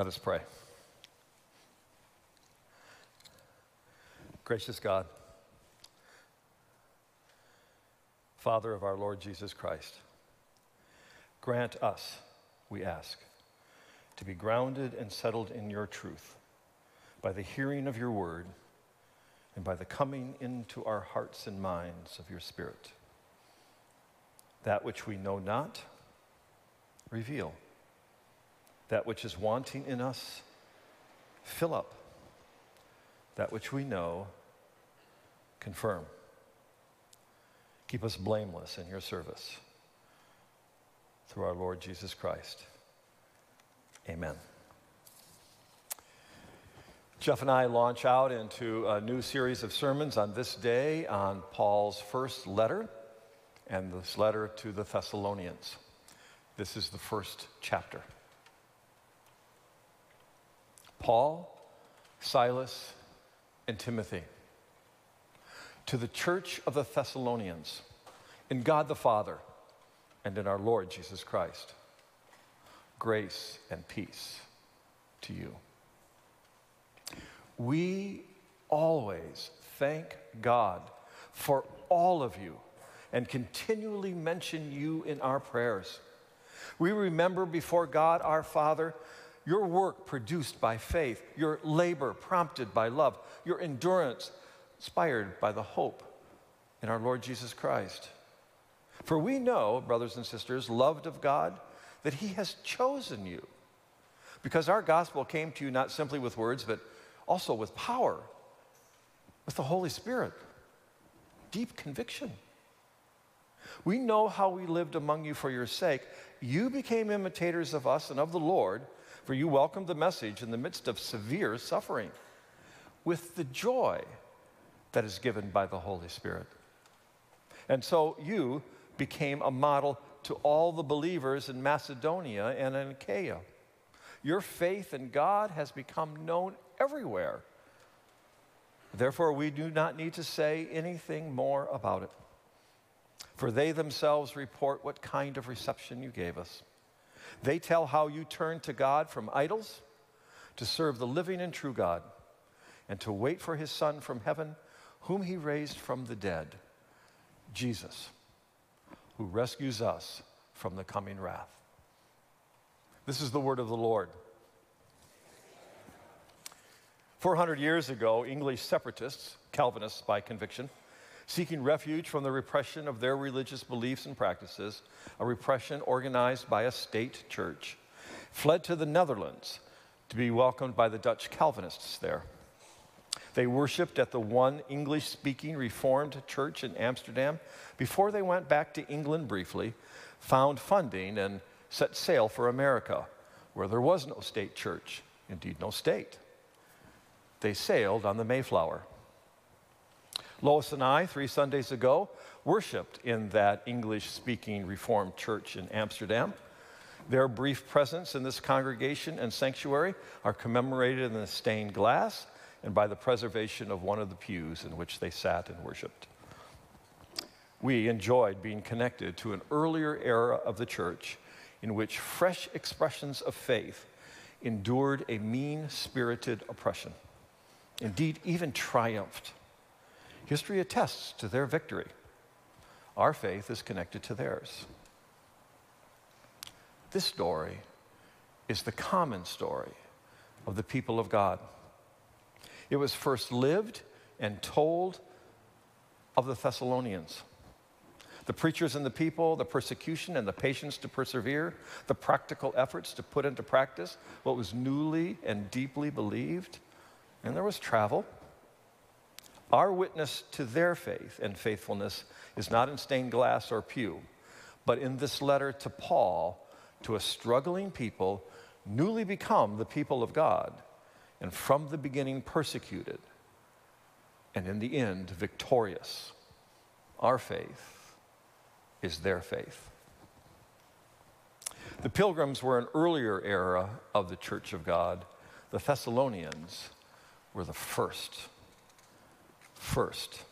Let us pray. Gracious God, Father of our Lord Jesus Christ, grant us, we ask, to be grounded and settled in your truth by the hearing of your word and by the coming into our hearts and minds of your Spirit. That which we know not, reveal. That which is wanting in us, fill up. That which we know, confirm. Keep us blameless in your service. Through our Lord Jesus Christ. Amen. Jeff and I launch out into a new series of sermons on this day on Paul's first letter and this letter to the Thessalonians. This is the first chapter. Paul, Silas, and Timothy to the church of the Thessalonians in God the Father and in our Lord Jesus Christ. Grace and peace to you. We always thank God for all of you and continually mention you in our prayers. We remember before God our Father your work produced by faith, your labor prompted by love, your endurance inspired by the hope in our Lord Jesus Christ. For we know, brothers and sisters, loved of God, that He has chosen you. Because our gospel came to you not simply with words, but also with power, with the Holy Spirit, deep conviction. We know how we lived among you for your sake. You became imitators of us and of the Lord, for you welcomed the message in the midst of severe suffering with the joy that is given by the Holy Spirit. And so you became a model to all the believers in Macedonia and in Achaia. Your faith in God has become known everywhere. Therefore, we do not need to say anything more about it. For they themselves report what kind of reception you gave us. They tell how you turned to God from idols to serve the living and true God and to wait for his Son from heaven whom he raised from the dead, Jesus, who rescues us from the coming wrath. This is the word of the Lord. 400 years ago, English separatists, Calvinists by conviction, seeking refuge from the repression of their religious beliefs and practices, a repression organized by a state church, fled to the Netherlands to be welcomed by the Dutch Calvinists there. They worshiped at the one English speaking Reformed church in Amsterdam before they went back to England briefly, found funding, and set sail for America, where there was no state church, indeed, no state. They sailed on the Mayflower. Lois and I, three Sundays ago, worshiped in that English speaking Reformed church in Amsterdam. Their brief presence in this congregation and sanctuary are commemorated in the stained glass and by the preservation of one of the pews in which they sat and worshiped. We enjoyed being connected to an earlier era of the church in which fresh expressions of faith endured a mean spirited oppression, indeed, even triumphed. History attests to their victory. Our faith is connected to theirs. This story is the common story of the people of God. It was first lived and told of the Thessalonians. The preachers and the people, the persecution and the patience to persevere, the practical efforts to put into practice what was newly and deeply believed, and there was travel. Our witness to their faith and faithfulness is not in stained glass or pew, but in this letter to Paul, to a struggling people newly become the people of God and from the beginning persecuted, and in the end victorious. Our faith is their faith. The pilgrims were an earlier era of the church of God. The Thessalonians were the first. First.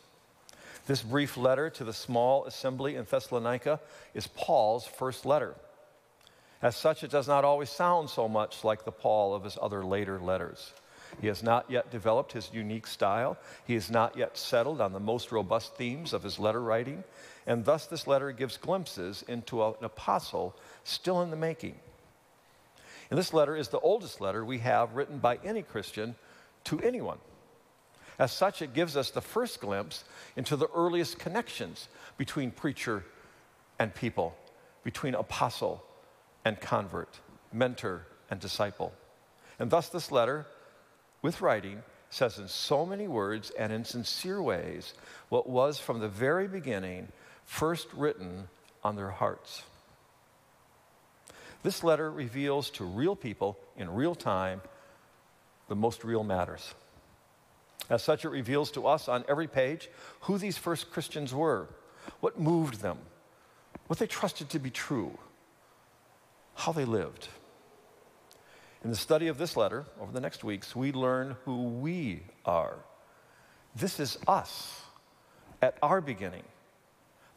This brief letter to the small assembly in Thessalonica is Paul's first letter. As such, it does not always sound so much like the Paul of his other later letters. He has not yet developed his unique style. He has not yet settled on the most robust themes of his letter writing. And thus, this letter gives glimpses into an apostle still in the making. And this letter is the oldest letter we have written by any Christian to anyone. As such, it gives us the first glimpse into the earliest connections between preacher and people, between apostle and convert, mentor and disciple. And thus, this letter, with writing, says in so many words and in sincere ways what was from the very beginning first written on their hearts. This letter reveals to real people in real time the most real matters. As such, it reveals to us on every page who these first Christians were, what moved them, what they trusted to be true, how they lived. In the study of this letter over the next weeks, we learn who we are. This is us at our beginning,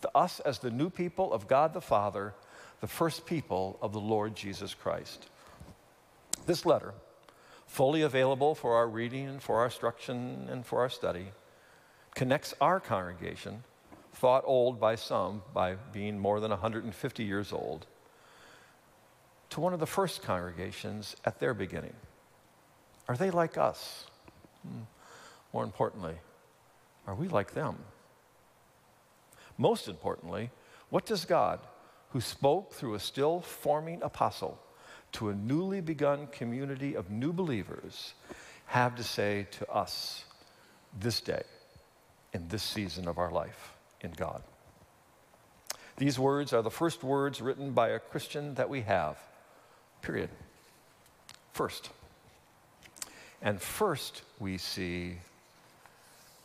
the us as the new people of God the Father the first people of the Lord Jesus Christ. This letter, fully available for our reading and for our instruction and for our study, connects our congregation, thought old by some by being more than 150 years old, to one of the first congregations at their beginning. Are they like us? Hmm. More importantly, are we like them? Most importantly, what does God, who spoke through a still forming apostle to a newly begun community of new believers, have to say to us this day, in this season of our life in God. These words are the first words written by a Christian that we have, period. First. And first, we see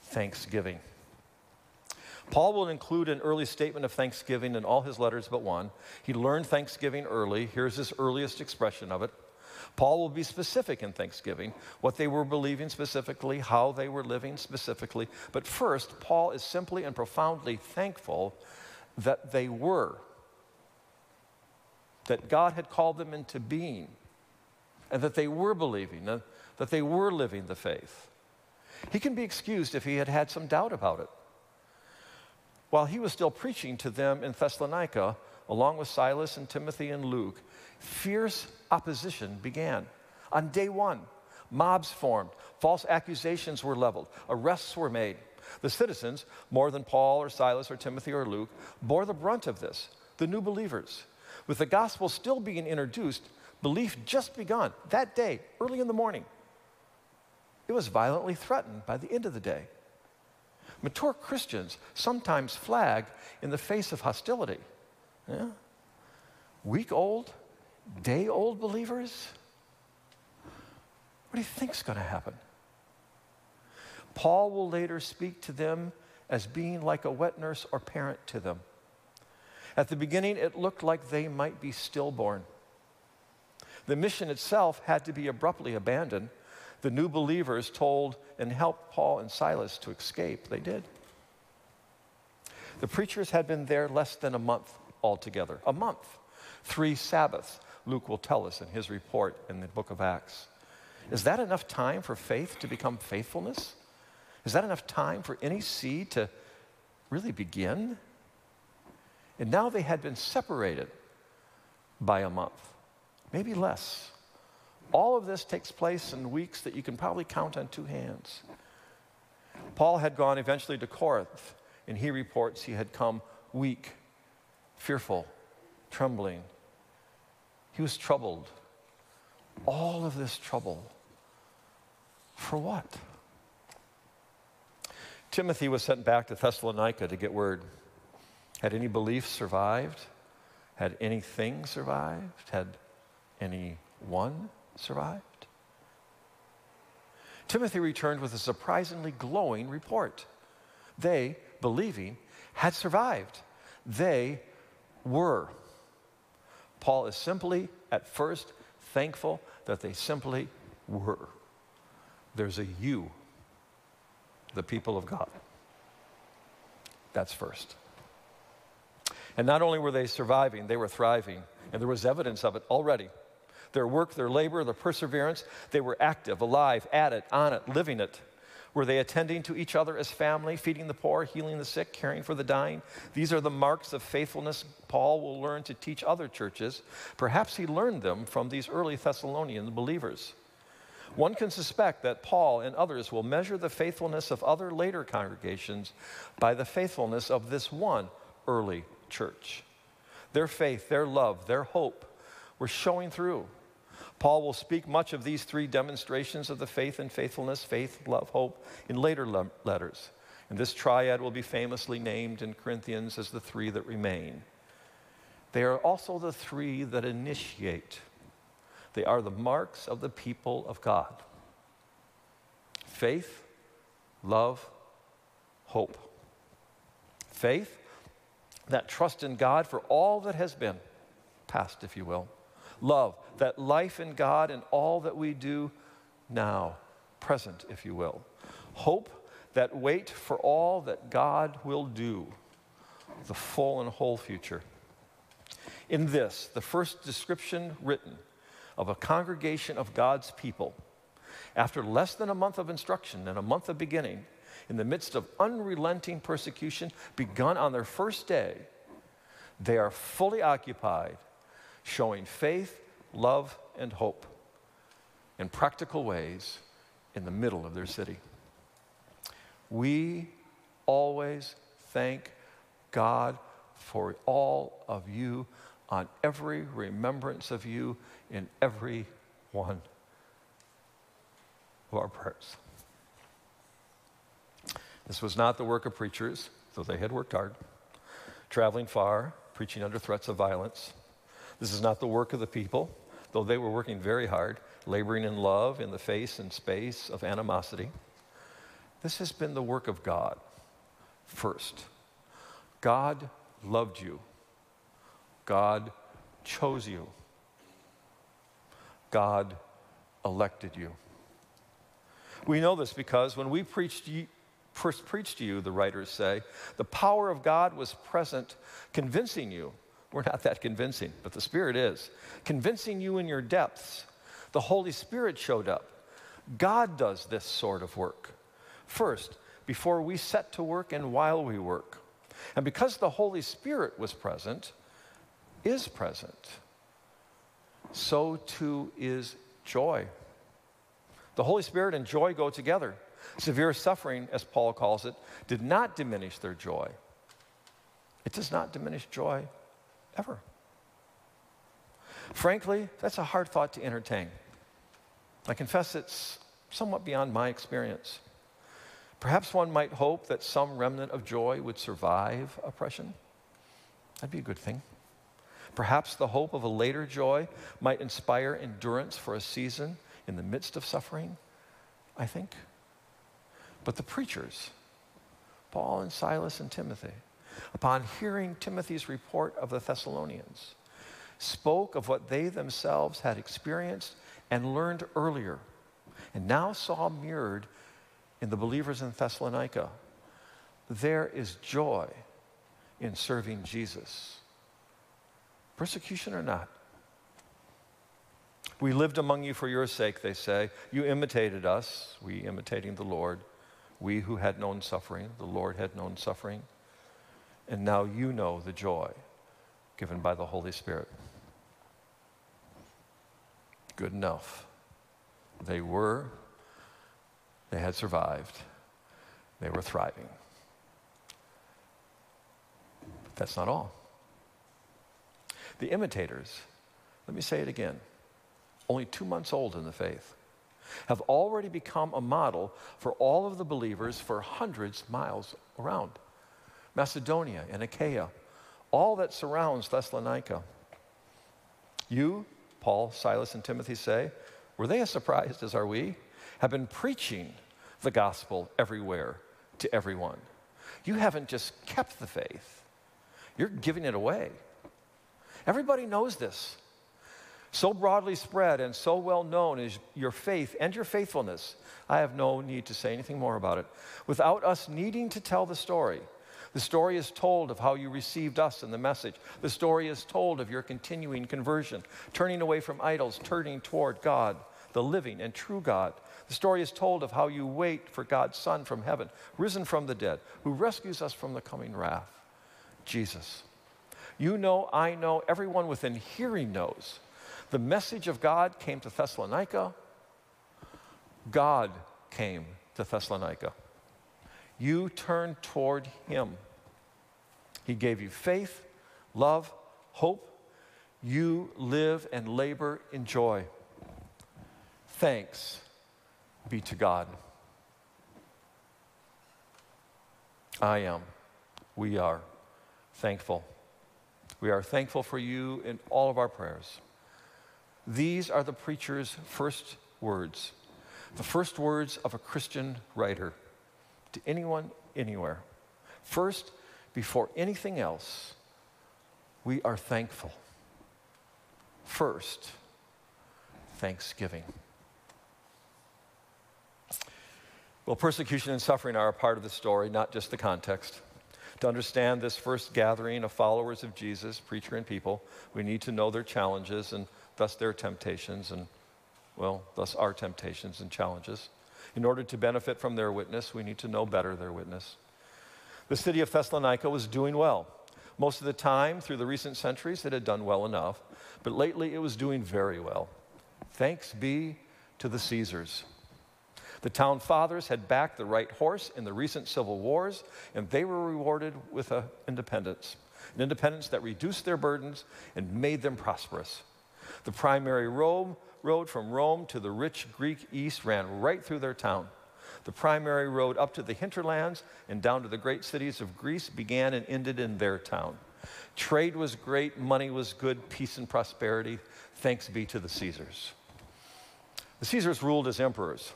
thanksgiving. Paul will include an early statement of thanksgiving in all his letters but one. He learned thanksgiving early. Here's his earliest expression of it. Paul will be specific in thanksgiving, what they were believing specifically, how they were living specifically. But first, Paul is simply and profoundly thankful that they were, that God had called them into being, and that they were believing, that they were living the faith. He can be excused if he had had some doubt about it. While he was still preaching to them in Thessalonica, along with Silas and Timothy and Luke, fierce opposition began. On day one, mobs formed, false accusations were leveled, arrests were made. The citizens, more than Paul or Silas or Timothy or Luke, bore the brunt of this, the new believers. With the gospel still being introduced, belief just begun that day, early in the morning. It was violently threatened by the end of the day. Mature Christians sometimes flag in the face of hostility. Yeah? Week old, day old believers? What do you think is going to happen? Paul will later speak to them as being like a wet nurse or parent to them. At the beginning, it looked like they might be stillborn. The mission itself had to be abruptly abandoned the new believers told and helped Paul and Silas to escape. They did. The preachers had been there less than a month altogether. A month. Three Sabbaths, Luke will tell us in his report in the book of Acts. Is that enough time for faith to become faithfulness? Is that enough time for any seed to really begin? And now they had been separated by a month, maybe less. All of this takes place in weeks that you can probably count on two hands. Paul had gone eventually to Corinth, and he reports he had come weak, fearful, trembling. He was troubled. All of this trouble. For what? Timothy was sent back to Thessalonica to get word. Had any belief survived? Had anything survived? Had anyone survived. Timothy returned with a surprisingly glowing report. They, believing, had survived. They were. Paul is simply, at first, thankful that they simply were. There's a you, the people of God. That's first. And not only were they surviving, they were thriving, and there was evidence of it already. Their work, their labor, their perseverance, they were active, alive, at it, on it, living it. Were they attending to each other as family, feeding the poor, healing the sick, caring for the dying? These are the marks of faithfulness Paul will learn to teach other churches. Perhaps he learned them from these early Thessalonian believers. One can suspect that Paul and others will measure the faithfulness of other later congregations by the faithfulness of this one early church. Their faith, their love, their hope were showing through. Paul will speak much of these three demonstrations of the faith and faithfulness faith, love, hope in later le- letters. And this triad will be famously named in Corinthians as the three that remain. They are also the three that initiate, they are the marks of the people of God faith, love, hope. Faith, that trust in God for all that has been, past, if you will love, that life in God and all that we do now, present, if you will. Hope, that wait for all that God will do, the full and whole future. In this, the first description written of a congregation of God's people, after less than a month of instruction and a month of beginning, in the midst of unrelenting persecution begun on their first day, they are fully occupied showing faith, love, and hope in practical ways in the middle of their city. We always thank God for all of you on every remembrance of you in every one of our prayers. This was not the work of preachers, though they had worked hard, traveling far, preaching under threats of violence. This is not the work of the people, though they were working very hard, laboring in love in the face and space of animosity. This has been the work of God first. God loved you. God chose you. God elected you. We know this because when we preached first preached to you, the writers say, the power of God was present, convincing you we're not that convincing, but the Spirit is. Convincing you in your depths. The Holy Spirit showed up. God does this sort of work. First, before we set to work and while we work. And because the Holy Spirit was present, is present, so too is joy. The Holy Spirit and joy go together. Severe suffering, as Paul calls it, did not diminish their joy. It does not diminish joy ever. Frankly, that's a hard thought to entertain. I confess it's somewhat beyond my experience. Perhaps one might hope that some remnant of joy would survive oppression. That'd be a good thing. Perhaps the hope of a later joy might inspire endurance for a season in the midst of suffering, I think. But the preachers, Paul and Silas and Timothy, upon hearing Timothy's report of the Thessalonians, spoke of what they themselves had experienced and learned earlier, and now saw mirrored in the believers in Thessalonica. There is joy in serving Jesus, persecution or not. We lived among you for your sake, they say. You imitated us, we imitating the Lord. We who had known suffering, the Lord had known suffering and now you know the joy given by the Holy Spirit. Good enough. They were, they had survived, they were thriving. But that's not all. The imitators, let me say it again, only two months old in the faith, have already become a model for all of the believers for hundreds miles around. Macedonia and Achaia, all that surrounds Thessalonica. You, Paul, Silas, and Timothy say, were they as surprised as are we? Have been preaching the gospel everywhere to everyone. You haven't just kept the faith, you're giving it away. Everybody knows this. So broadly spread and so well known is your faith and your faithfulness. I have no need to say anything more about it. Without us needing to tell the story, The story is told of how you received us and the message. The story is told of your continuing conversion, turning away from idols, turning toward God, the living and true God. The story is told of how you wait for God's Son from heaven, risen from the dead, who rescues us from the coming wrath, Jesus. You know, I know, everyone within hearing knows. The message of God came to Thessalonica. God came to Thessalonica. You turned toward Him. He gave you faith, love, hope. You live and labor in joy. Thanks be to God. I am. We are thankful. We are thankful for you in all of our prayers. These are the preacher's first words, the first words of a Christian writer to anyone, anywhere. First, before anything else, we are thankful. First, thanksgiving. Well, persecution and suffering are a part of the story, not just the context. To understand this first gathering of followers of Jesus, preacher and people, we need to know their challenges and thus their temptations, and, well, thus our temptations and challenges. In order to benefit from their witness, we need to know better their witness. The city of Thessalonica was doing well. Most of the time, through the recent centuries, it had done well enough, but lately it was doing very well. Thanks be to the Caesars. The town fathers had backed the right horse in the recent civil wars, and they were rewarded with independence, an independence that reduced their burdens and made them prosperous. The primary road road from Rome to the rich Greek east ran right through their town. The primary road up to the hinterlands and down to the great cities of Greece began and ended in their town. Trade was great, money was good, peace and prosperity. Thanks be to the Caesars. The Caesars ruled as emperors,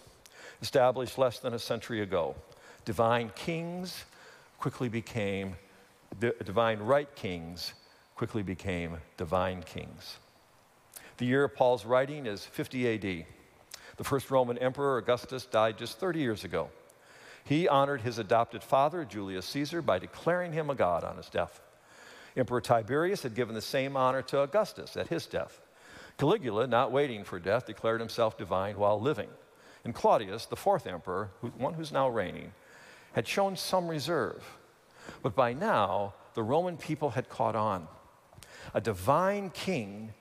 established less than a century ago. Divine kings quickly became, divine right kings quickly became divine kings. The year of Paul's writing is 50 AD. The first Roman emperor, Augustus, died just 30 years ago. He honored his adopted father, Julius Caesar, by declaring him a god on his death. Emperor Tiberius had given the same honor to Augustus at his death. Caligula, not waiting for death, declared himself divine while living. And Claudius, the fourth emperor, one who's now reigning, had shown some reserve. But by now, the Roman people had caught on. A divine king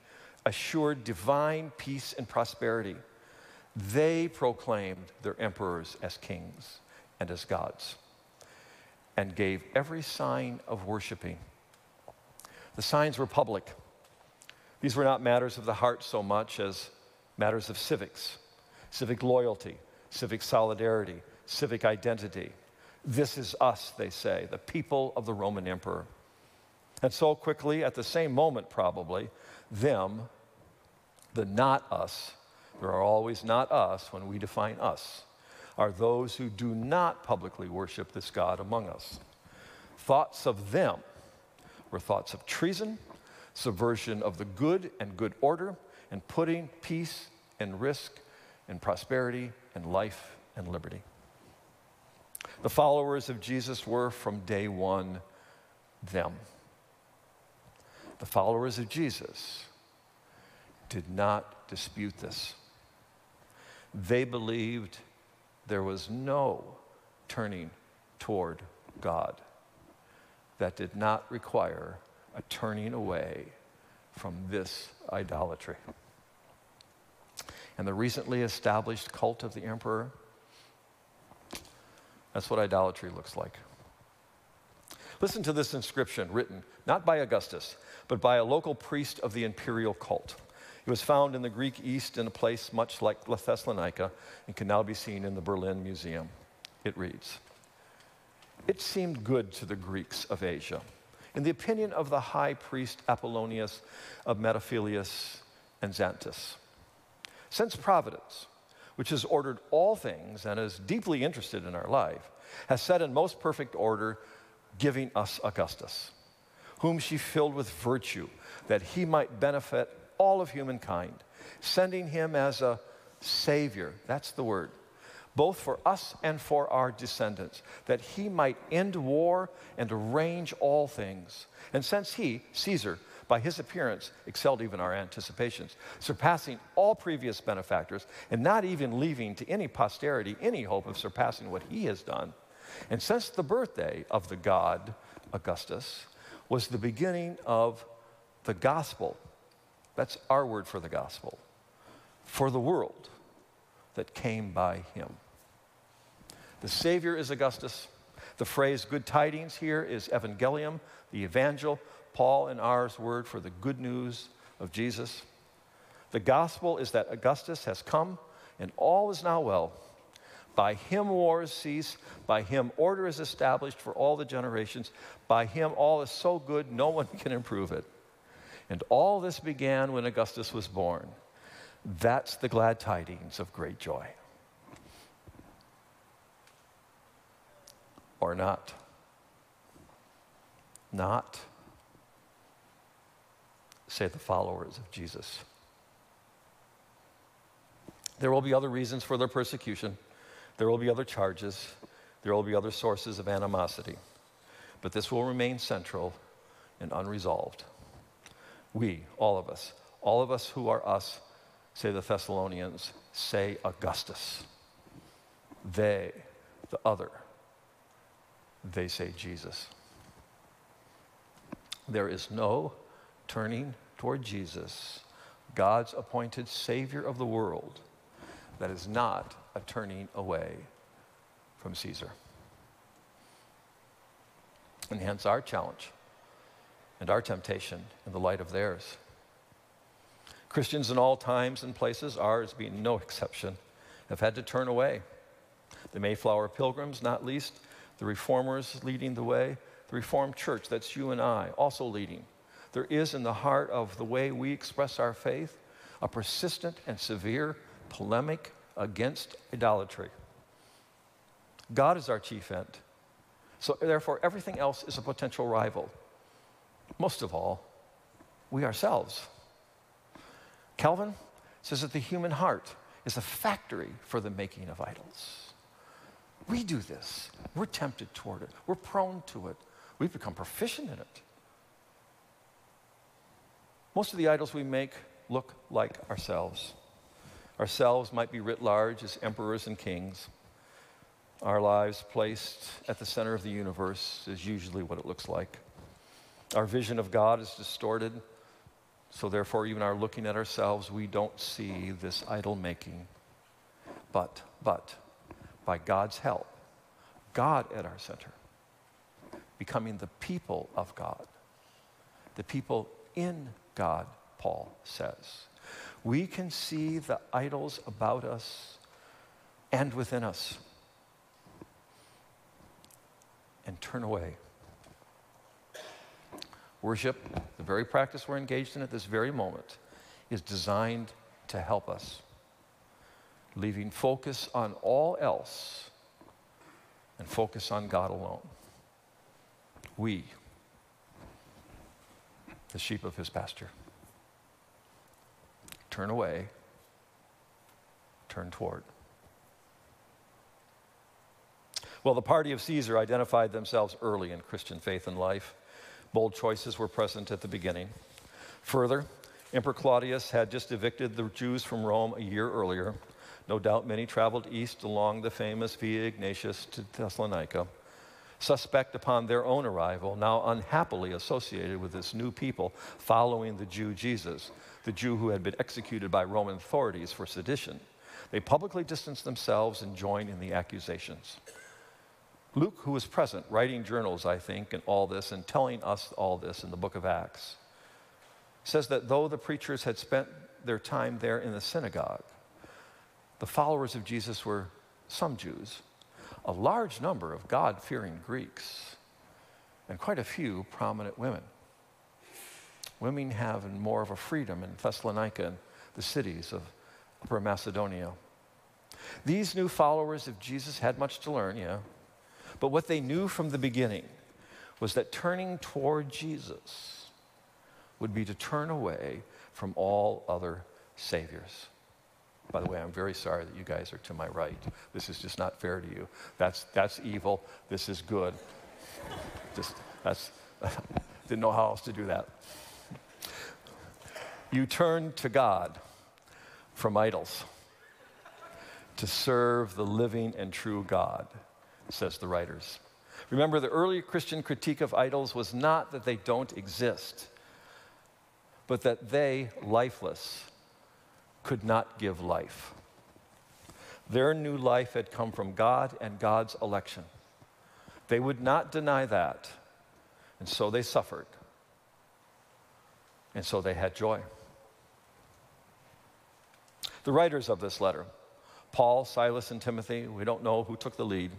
assured divine peace and prosperity. They proclaimed their emperors as kings and as gods and gave every sign of worshiping. The signs were public. These were not matters of the heart so much as matters of civics, civic loyalty, civic solidarity, civic identity. This is us, they say, the people of the Roman emperor. And so quickly, at the same moment probably, them, the not us, there are always not us when we define us, are those who do not publicly worship this God among us. Thoughts of them were thoughts of treason, subversion of the good and good order, and putting peace and risk and prosperity and life and liberty. The followers of Jesus were from day one them. The followers of Jesus did not dispute this. They believed there was no turning toward God that did not require a turning away from this idolatry. And the recently established cult of the emperor, that's what idolatry looks like. Listen to this inscription written not by Augustus, but by a local priest of the imperial cult. It was found in the Greek East in a place much like Thessalonica and can now be seen in the Berlin Museum. It reads It seemed good to the Greeks of Asia, in the opinion of the high priest Apollonius of Menophilus and Xanthus. Since Providence, which has ordered all things and is deeply interested in our life, has set in most perfect order, giving us Augustus, whom she filled with virtue, that he might benefit all of humankind, sending him as a savior, that's the word, both for us and for our descendants, that he might end war and arrange all things. And since he, Caesar, by his appearance, excelled even our anticipations, surpassing all previous benefactors, and not even leaving to any posterity any hope of surpassing what he has done. And since the birthday of the god Augustus was the beginning of the gospel, that's our word for the gospel, for the world that came by him. The Savior is Augustus. The phrase good tidings here is evangelium, the evangel, Paul and ours word for the good news of Jesus. The gospel is that Augustus has come and all is now well. By him wars cease, by him order is established for all the generations. By him all is so good no one can improve it. And all this began when Augustus was born. That's the glad tidings of great joy. Or not. Not, say the followers of Jesus. There will be other reasons for their persecution. There will be other charges. There will be other sources of animosity. But this will remain central and unresolved. We, all of us, all of us who are us, say the Thessalonians, say Augustus. They, the other, they say Jesus. There is no turning toward Jesus, God's appointed Savior of the world, that is not a turning away from Caesar. And hence our challenge and our temptation in the light of theirs. Christians in all times and places, ours being no exception, have had to turn away. The Mayflower Pilgrims, not least, the Reformers leading the way, the Reformed Church, that's you and I, also leading. There is in the heart of the way we express our faith a persistent and severe polemic against idolatry. God is our chief end. So, therefore, everything else is a potential rival. Most of all, we ourselves. Calvin says that the human heart is a factory for the making of idols. We do this. We're tempted toward it. We're prone to it. We've become proficient in it. Most of the idols we make look like ourselves. Ourselves might be writ large as emperors and kings. Our lives placed at the center of the universe is usually what it looks like. Our vision of God is distorted, so therefore, even our looking at ourselves, we don't see this idol making. But, but, by God's help, God at our center, becoming the people of God, the people in God, Paul says. We can see the idols about us and within us and turn away. Worship, the very practice we're engaged in at this very moment, is designed to help us, leaving focus on all else and focus on God alone. We, the sheep of his pasture. Turn away, turn toward. Well, the party of Caesar identified themselves early in Christian faith and life. Bold choices were present at the beginning. Further, Emperor Claudius had just evicted the Jews from Rome a year earlier. No doubt many traveled east along the famous Via Egnatia to Thessalonica suspect upon their own arrival, now unhappily associated with this new people following the Jew Jesus, the Jew who had been executed by Roman authorities for sedition. They publicly distanced themselves and joined in the accusations. Luke, who was present, writing journals, I think, and all this, and telling us all this in the book of Acts, says that though the preachers had spent their time there in the synagogue, the followers of Jesus were some Jews a large number of God fearing Greeks and quite a few prominent women. Women have more of a freedom in Thessalonica and the cities of Upper Macedonia. These new followers of Jesus had much to learn, yeah, but what they knew from the beginning was that turning toward Jesus would be to turn away from all other saviors. By the way, I'm very sorry that you guys are to my right. This is just not fair to you. That's, that's evil. This is good. Just, that's, didn't know how else to do that. You turn to God from idols to serve the living and true God, says the writers. Remember, the early Christian critique of idols was not that they don't exist, but that they, lifeless, could not give life. Their new life had come from God and God's election. They would not deny that, and so they suffered. And so they had joy. The writers of this letter, Paul, Silas, and Timothy, we don't know who took the lead,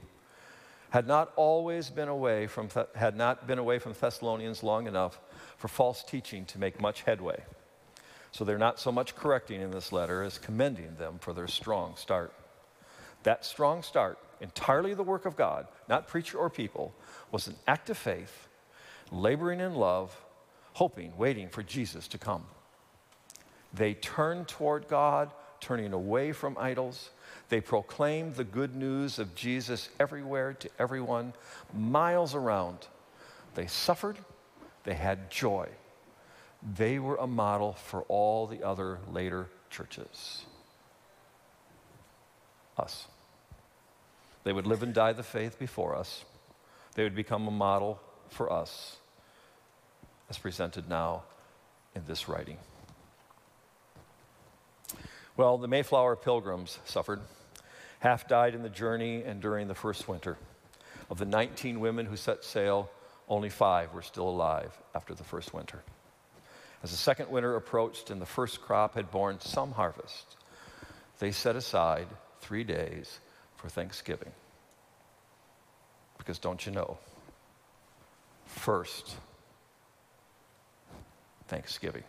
had not always been away from, had not been away from Thessalonians long enough for false teaching to make much headway. So they're not so much correcting in this letter as commending them for their strong start. That strong start, entirely the work of God, not preacher or people, was an act of faith, laboring in love, hoping, waiting for Jesus to come. They turned toward God, turning away from idols. They proclaimed the good news of Jesus everywhere to everyone, miles around. They suffered, they had joy. They were a model for all the other later churches. Us. They would live and die the faith before us. They would become a model for us, as presented now in this writing. Well, the Mayflower pilgrims suffered. Half died in the journey and during the first winter. Of the 19 women who set sail, only five were still alive after the first winter. As the second winter approached and the first crop had borne some harvest, they set aside three days for Thanksgiving. Because don't you know, first, Thanksgiving.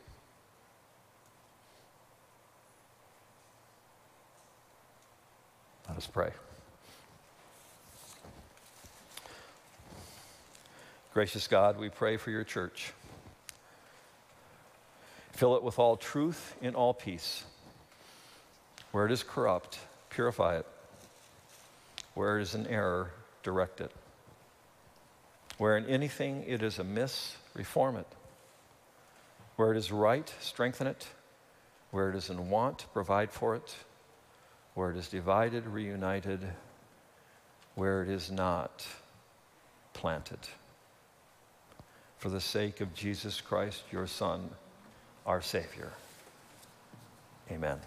Let us pray. Gracious God, we pray for your church. Fill it with all truth in all peace. Where it is corrupt, purify it. Where it is an error, direct it. Where in anything it is amiss, reform it. Where it is right, strengthen it. Where it is in want, provide for it. Where it is divided, reunited. Where it is not, planted. For the sake of Jesus Christ, your Son, our Savior. Amen.